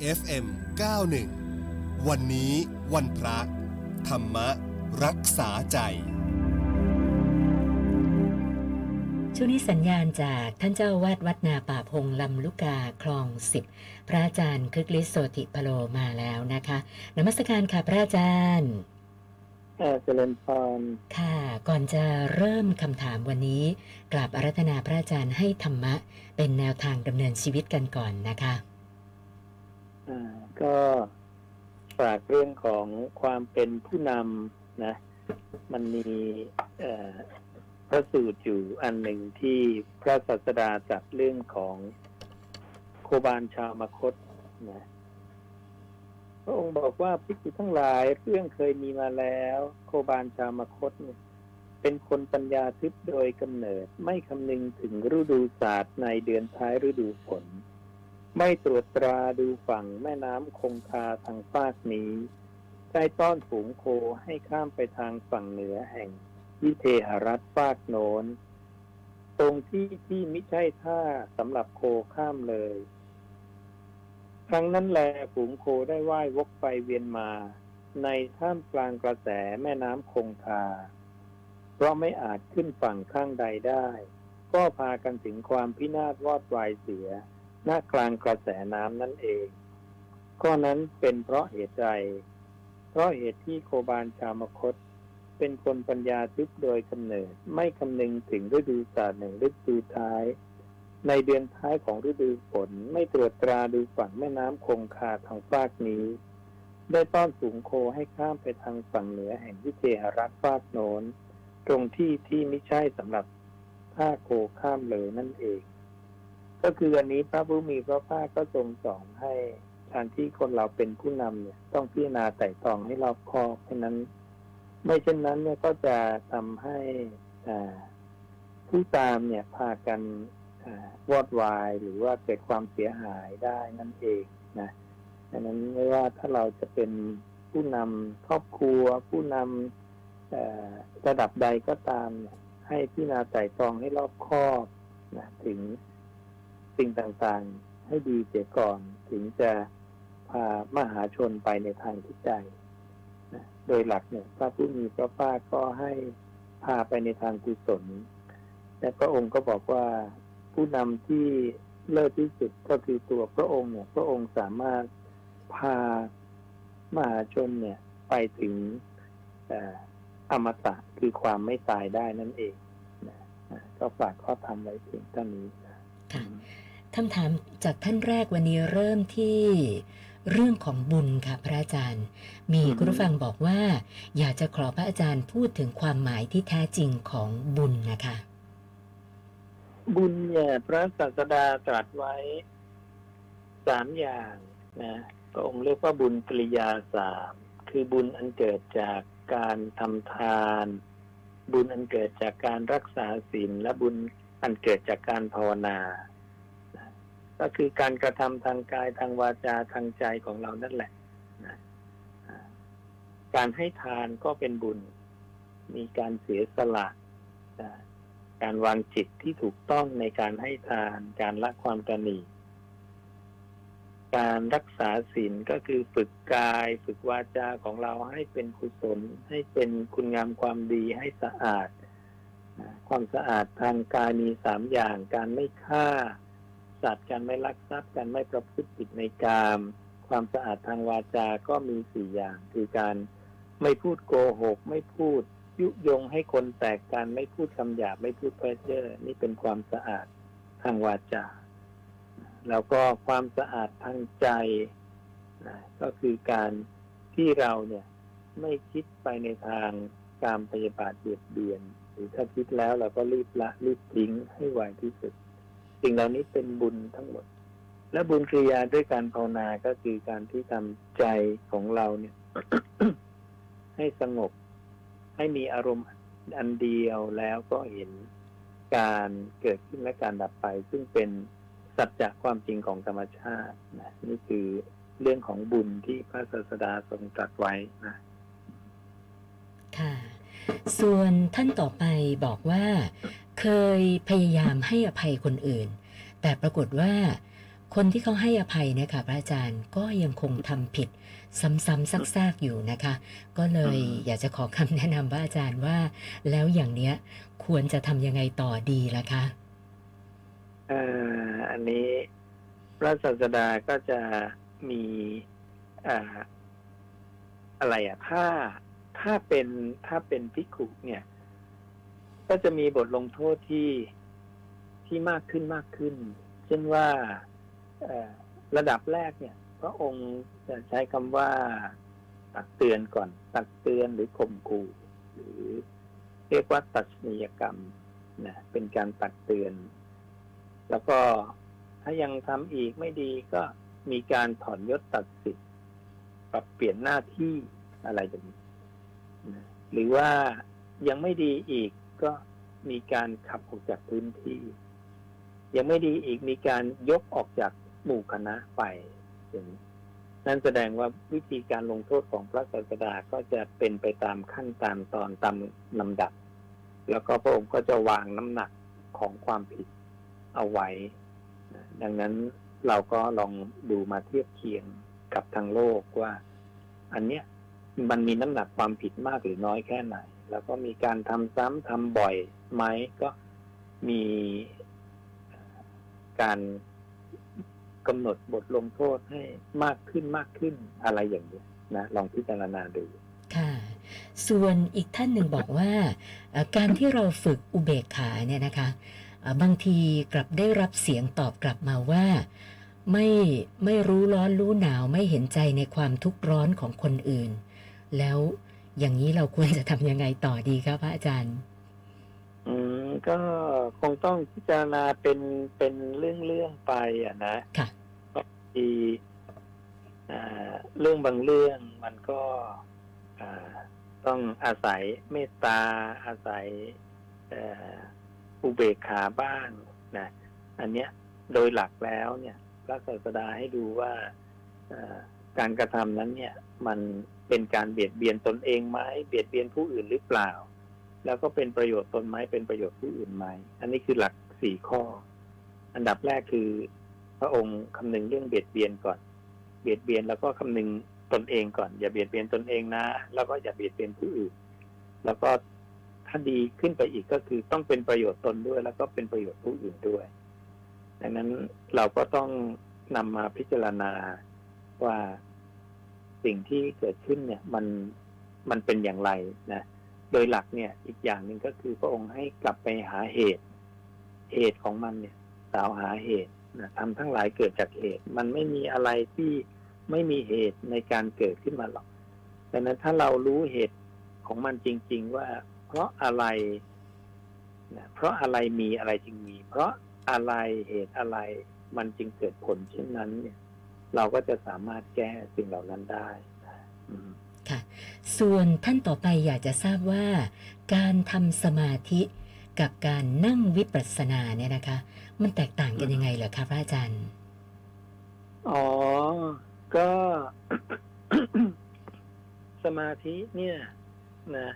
FM 91 วันนี้วันพระ ธรรมรักษาใจ ช่วงนี้สัญญาณจากท่านเจ้าวาดวัดนาป่าพงลำลูกกาคลองสิบพระอาจารย์คึกฤทธิ์โสติพโลมาแล้วนะคะนมัสการค่ะพระอาจารย์เจริญพรค่ะ ก่อนจะเริ่มคำถามวันนี้กราบอารัธนาพระอาจารย์ให้ธรรมะ เป็นแนวทางดำเนินชีวิตกันก่อนนะคะอ่า ก็ฝากเรื่องของความเป็นผู้นำนะ มันมีพระสูตรอยู่อันหนึ่งที่พระศาสดาจัดเรื่องของโคบาลชาวมคตนะพระองค์บอกว่าภิกษุทั้งหลายเรื่องเคยมีมาแล้ว โคบาลชาวมคตเนี่ยเป็นคนปัญญาทึบโดยกำเนิดไม่คำนึงถึงฤดูศาสตร์ในเดือนท้ายฤดูฝน ไม่ตรวจตราดูฝั่งแม่น้ำคงคาทางฟากนี้ได้ต้อนฝูงโคให้ข้ามไปทางฝั่งเหนือแห่งวิเทหรัฐฟากโนนตรงที่ที่ไม่ใช่ท่าสำหรับโคข้ามเลย ครั้งนั้นแลฝูงโคได้ว่ายวกไปเวียนมา ในท่ามกลางกระแสแม่น้ำคงคา เพราะไม่อาจขึ้นฝั่งข้างใดได้ ก็พากันถึงความพินาศวอดวายเสีย หน้ากลางกระแสน้ำนั่นเองข้อนั้นเป็นเพราะเหตุใดเพราะเหตุที่โคบาลชามคต เป็นคนปัญญาทึบโดยกำเนิด ไม่คำนึงถึงฤดูศาสตร์หนึ่งฤดูท้าย ในเดือนท้ายของฤดูฝนไม่ตรวจตราดูฝั่งแม่น้ำคงคาทางฟากนี้ ได้ต้อนสูงโคให้ข้ามไปทางฝั่งเหนือแห่งวิเทหรัฐฟากโนนตรงที่ที่ไม่ใช่สำหรับท่าโคข้ามเลยนั่นเอง ก็คืออันนี้พระผู้มีพระภาคก็ทรงสอนให้การที่คนเราเป็นผู้นำเนี่ยต้องพิจารณาไต่ตรองให้รอบคอบเพราะนั้น ไม่เช่นนั้นเนี่ยก็จะทำให้ผู้ตามเนี่ยพากันวอดวายหรือว่าเกิดความเสียหายได้นั่นเองนะดังนั้นไม่ว่าถ้าเราจะเป็นผู้นำครอบครัว ผู้นำระดับใดก็ตามให้พิจารณาไต่ตรองให้รอบคอบนะถึง สิ่งต่างๆ ให้ดีเสียก่อนถึงจะพามหาชนไปในทางที่ใจโดยหลักเนี่ยพระผู้มีพระภาคก็ให้พาไปในทางกุศล และพระองค์ก็บอกว่าผู้นำที่เลิศที่สุดก็คือตัวพระองค์เนี่ยพระองค์สามารถพามหาชนเนี่ยไปถึงอมตะคือความไม่ตายได้นั่นเองก็ฝากข้อธรรมไว้เพียงเท่านี้ คำถามจากท่านแรกวันนี้เริ่มที่เรื่องของบุญค่ะพระอาจารย์ มีคุณผู้ฟังบอกว่า อยากจะขอพระอาจารย์พูดถึงความหมายที่แท้จริงของบุญนะคะ บุญเนี่ยพระศาสดาตรัสไว้สามอย่างนะพระองค์เรียกว่าบุญกริยาสามคือบุญอันเกิดจากการทำทาน บุญอันเกิดจากการรักษาศีลและบุญอันเกิดจากการภาวนานะ ก็คือการกระทำทางกายทางวาจาทางใจของเรานั่นแหละนะการให้ทานก็เป็นบุญ มีการเสียสละนะการวางจิตที่ถูกต้องในการให้ทาน การละความตนีการรักษาศีลก็คือฝึกกาย ฝึกวาจาของเราให้เป็นกุศล ให้เป็นคุณงามความดีให้สะอาด ความสะอาดทางกายมีสามอย่าง การไม่ฆ่า สัตว์การไม่ลักทรัพย์การไม่ประพฤติผิดในกามความสะอาดทางวาจาก็มีสี่อย่าง คือการไม่พูดโกหก ไม่พูด ยุยงให้คนแตกกันไม่พูดคำหยาบไม่พูดเพ้อเจ้อนี่เป็นความสะอาดทางวาจา แล้วก็ความสะอาดทางใจนะก็คือการที่เราเนี่ย ไม่คิดไปในทางการพยาบาทเบียดเบียน หรือถ้าคิดแล้วเราก็รีบละรีบทิ้งให้ไวที่สุด สิ่งเหล่านี้เป็นบุญทั้งหมด และบุญกริยาด้วยการภาวนาก็คือการที่ทำใจของเราเนี่ย ให้สงบ ให้มีอารมณ์อันเดียวแล้วก็เห็นการเกิดขึ้นและการดับไป ซึ่งเป็นสัจจะความจริงของธรรมชาตินะนี่คือเรื่องของบุญที่พระศาสดาทรงตรัสไว้นะค่ะ ส่วนท่านต่อไปบอกว่า เคยพยายามให้อภัยคนอื่น แต่ปรากฏว่าคนที่เขาให้อภัยเนี่ยค่ะพระอาจารย์ก็ยังคงทำผิด ซ้ำๆซากๆอยู่นะคะ ก็เลยอยากจะขอคำแนะนำพระอาจารย์ว่า แล้วอย่างเนี้ยควรจะทำยังไงต่อดีล่ะคะเอ่ออันนี้พระศาสดาก็จะมีอ่าอะไรอะถ้าถ้าเป็นถ้าเป็นพิกุเนี่ย ก็จะมีบทลงโทษที่ที่มากขึ้นมากขึ้น เช่นว่าระดับแรกเนี่ย พระองค์จะใช้คำว่าตักเตือนก่อน ตักเตือนหรือข่มขู่หรือเรียกว่าตัดนียกรรมนะเป็นการตักเตือน แล้วก็ถ้ายังทำอีกไม่ดีก็มีการถอนยศตัดสิทธิ์ปรับเปลี่ยนหน้าที่อะไรอย่างนี้นะหรือว่ายังไม่ดีอีก ก็มีการขับออกจากพื้นที่ ยังไม่ดีอีกมีการยกออกจากหมู่คณะไปอย่างนี้นั่นแสดงว่าวิธีการลงโทษของพระศาสดาก็จะเป็นไปตามขั้นตามตอนตามลำดับ แล้วก็พระองค์ก็จะวางน้ำหนักของความผิดเอาไว้ ดังนั้นเราก็ลองดูมาเทียบเคียงกับทางโลกว่า อันเนี้ยมันมีน้ำหนักความผิดมากหรือน้อยแค่ไหน แล้วก็มีการทำซ้ำทำบ่อยไหมก็มีการกำหนดบทลงโทษให้มากขึ้นมากขึ้นอะไรอย่างนี้นะลองพิจารณาดูค่ะ ส่วนอีกท่านหนึ่งบอกว่า การที่เราฝึกอุเบกขาเนี่ยนะคะบางทีกลับได้รับเสียงตอบกลับมาว่า ไม่ไม่รู้ร้อนรู้หนาวไม่เห็นใจในความทุกข์ร้อนของคนอื่น แล้ว อย่างนี้เราควรจะทำยังไงต่อดีครับพระอาจารย์ อืมก็คงต้องพิจารณาเป็นเป็นเรื่องเรื่องๆไปอะนะค่ะบางทีอ่าเรื่องบางเรื่องมันก็อ่าต้องอาศัยเมตตาอาศัยเอ่ออุเบกขาบ้างนะอันเนี้ยโดยหลักแล้วเนี่ยพระศาสดาให้ดูว่าเอ่อการกระทำนั้นเนี่ย มัน เป็นการเบียดเบียนตนเองไหมเบียดเบียนผู้อื่นหรือเปล่า แล้วก็เป็นประโยชน์ตนไหมเป็นประโยชน์ผู้อื่นไหมอันนี้คือหลักสี่ข้อ อันดับแรกคือพระองค์คำนึงเรื่องเบียดเบียนก่อน เบียดเบียนแล้วก็คำนึงตนเองก่อน อย่าเบียดเบียนตนเองนะ แล้วก็อย่าเบียดเบียนผู้อื่น แล้วก็ถ้าดีขึ้นไปอีกก็คือต้องเป็นประโยชน์ตนด้วย แล้วก็เป็นประโยชน์ผู้อื่นด้วย ดังนั้นเราก็ต้องนำมาพิจารณาว่า สิ่งที่เกิดขึ้นเนี่ยมันมันเป็นอย่างไรนะโดยหลักเนี่ยอีกอย่างหนึ่งก็คือพระองค์ให้กลับไปหาเหตุ เหตุของมันเนี่ยสาวหาเหตุนะทำทั้งหลายเกิดจากเหตุ มันไม่มีอะไรที่ไม่มีเหตุในการเกิดขึ้นมาหรอกดังนั้นถ้าเรารู้เหตุของมันจริง ๆ ว่า เพราะอะไรนะเพราะอะไรมีอะไรจึงมี เพราะอะไรเหตุอะไรมันจึงเกิดผลเช่นนั้นเนี่ย เราก็จะสามารถแก้สิ่งเหล่านั้นได้นะอืมค่ะ ส่วนท่านต่อไปอยากจะทราบว่า การทำสมาธิกับการนั่งวิปัสสนาเนี่ยนะคะ มันแตกต่างกันยังไงเหรอคะพระอาจารย์ อ๋อ ก็สมาธิเนี่ยนะ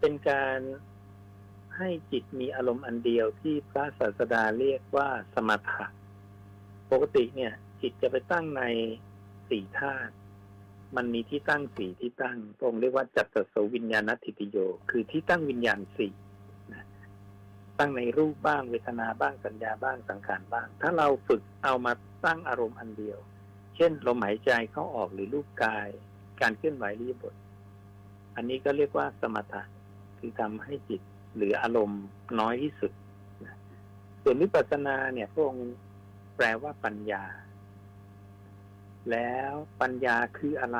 เป็นการให้จิตมีอารมณ์อันเดียวที่พระศาสดาเรียกว่าสมถะปกติเนี่ย จิตจะไปตั้งในสี่ธาตุมันมีที่ตั้งสี่ที่ตั้งพระองค์เรียกว่าจัตตโสวิญญาณทิติโย คือที่ตั้งวิญญาณสี่ตั้งในรูปบ้างเวทนาบ้างสัญญาบ้างสังขารบ้าง ถ้าเราฝึกเอามาตั้งอารมณ์อันเดียว เช่นลมหายใจเข้าออกหรือรูปกาย การเคลื่อนไหวรีบท อันนี้ก็เรียกว่าสมถะคือทำให้จิตหรืออารมณ์น้อยที่สุดส่วนวิปัสสนาเนี่ยพระองค์แปลว่าปัญญา แล้วปัญญาคืออะไร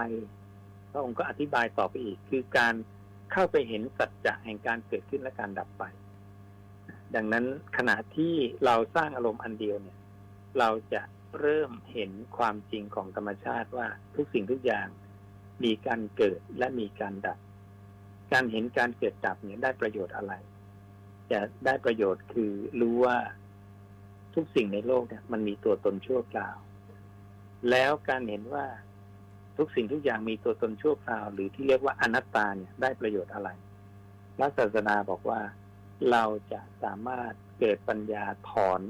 พระองค์ก็อธิบายต่อไปอีก คือการเข้าไปเห็นสัจจะแห่งการเกิดขึ้นและการดับไป ดังนั้นขณะที่เราสร้างอารมณ์อันเดียวเนี่ย เราจะเริ่มเห็นความจริงของธรรมชาติว่าทุกสิ่งทุกอย่างมีการเกิดและมีการดับ การเห็นการเกิดดับเนี่ยได้ประโยชน์อะไร จะได้ประโยชน์คือรู้ว่าทุกสิ่งในโลกเนี่ย มันมีตัวตนชั่วคราว แล้วการเห็นว่าทุกสิ่งทุกอย่างมีตัวตนชั่วคราว หรือที่เรียกว่าอนัตตาเนี่ยได้ประโยชน์อะไรพระศาสนาบอกว่าเราจะสามารถเกิดปัญญาถอน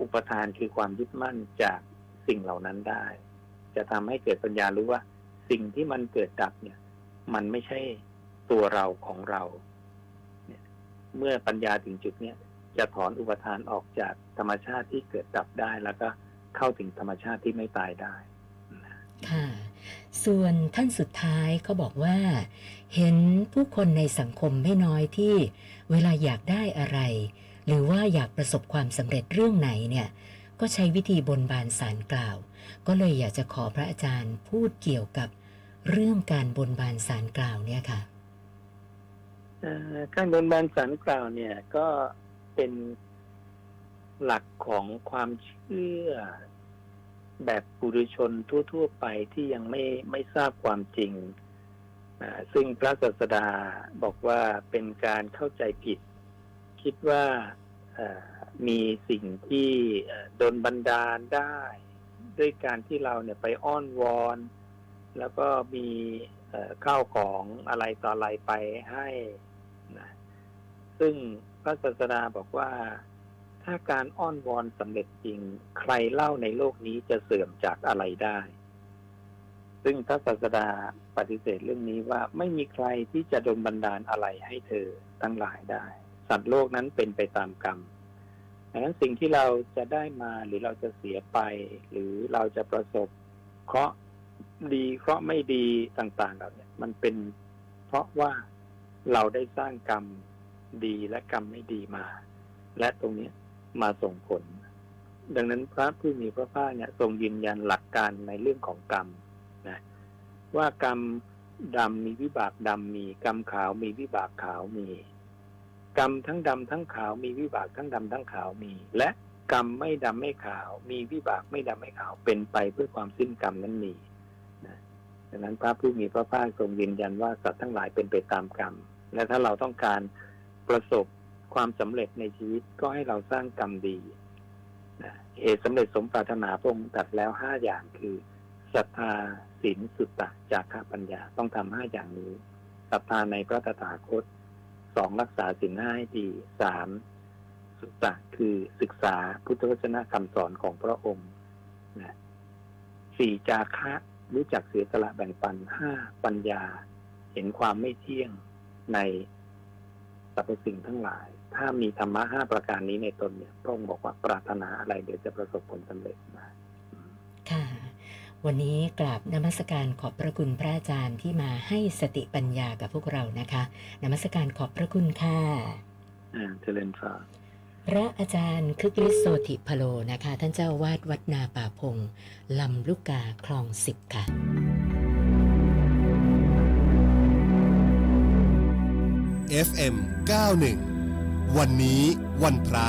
อุปทานคือความยึดมั่นจากสิ่งเหล่านั้นได้ จะทำให้เกิดปัญญารู้ว่า สิ่งที่มันเกิดดับเนี่ย มันไม่ใช่ตัวเราของเราเนี่ยเมื่อปัญญาถึงจุดเนี้ยจะถอนอุปทานออกจากธรรมชาติที่เกิดดับได้แล้วก็ เข้าถึงธรรมชาติที่ไม่ตายได้ค่ะส่วนท่านสุดท้ายเขาบอกว่า เห็นผู้คนในสังคมไม่น้อยที่เวลาอยากได้อะไร หรือว่าอยากประสบความสำเร็จเรื่องไหนเนี่ยก็ใช้วิธีบนบานสารกล่าว ก็เลยอยากจะขอพระอาจารย์พูดเกี่ยวกับเรื่องการบนบานสารกล่าวเนี่ยค่ะเอ่อการบนบานสารกล่าวเนี่ยก็เป็น หลักของความเชื่อ แบบปุถุชนทั่ว ๆ ไปที่ยังไม่ไม่ทราบความจริงอ่าซึ่งพระศาสดาบอกว่าเป็นการเข้าใจผิด คิดว่ามีสิ่งที่โดนบันดาลได้ ด้วยการที่เราเนี่ยไปอ้อนวอน แล้วก็มีข้าวของอะไรต่ออะไรไปให้นะซึ่งพระศาสดาบอกว่า ถ้าการอ้อนวอนสำเร็จจริง ใครเล่าในโลกนี้จะเสื่อมจากอะไรได้ ซึ่งพระศาสดาปฏิเสธเรื่องนี้ว่าไม่มีใครที่จะดลบันดาลอะไรให้เธอทั้งหลายได้ สัตว์โลกนั้นเป็นไปตามกรรมดังนั้นสิ่งที่เราจะได้มาหรือเราจะเสียไป หรือเราจะประสบเคราะห์ดีเคราะห์ไม่ดีต่างๆเหล่านี้มันเป็นเพราะว่าเราได้สร้างกรรมดีและกรรมไม่ดีมา และตรงนี้ มาส่งผล ดังนั้นพระผู้มีพระภาคเนี่ยทรงยืนยันหลักการในเรื่องของกรรมนะว่ากรรมดำมีวิบากดำมี กรรมขาวมีวิบากขาวมี กรรมทั้งดำทั้งขาวมีวิบากทั้งดำทั้งขาวมี และกรรมไม่ดำไม่ขาว มีวิบากไม่ดำไม่ขาวเป็นไปเพื่อความสิ้นกรรมนั้นมีนะดังนั้นพระผู้มีพระภาคทรงยืนยันว่าสัตว์ทั้งหลายเป็นไปตามกรรม และถ้าเราต้องการประสบ ความสำเร็จในชีวิตก็ให้เราสร้างกรรมดีเหตุสำเร็จสมปรารถนาพระองค์ตัดแล้วห้าอย่างคือศรัทธาศีลสุตตะจาระปัญญาต้องทำห้าอย่างนี้ศรัทธาในพระตถาคตสองรักษาศีลห้าให้ดีสามสุตตะคือศึกษาพุทธวจนะคำสอนของพระองค์สี่จาคะรู้จักเสียสละแบ่งปันห้าปัญญา เห็นความไม่เที่ยงในสรรพสิ่งทั้งหลาย ถ้ามีธรรมะห้าประการนี้ในตนเนี่ยพระองค์บอกว่าปรารถนาอะไรเดี๋ยวจะประสบผลสำเร็จนะค่ะ วันนี้กราบนมัสการขอบพระคุณพระอาจารย์ที่มาให้สติปัญญากับพวกเรานะคะ นมัสการขอบพระคุณค่ะอ่าเจริญพรพระอาจารย์คึกฤทธิ์โสติพโลนะคะ ท่านเจ้าวาดวัดนาป่าพง ลำลูกกาคลองสิบค่ะ FM 91 วันนี้วันพระ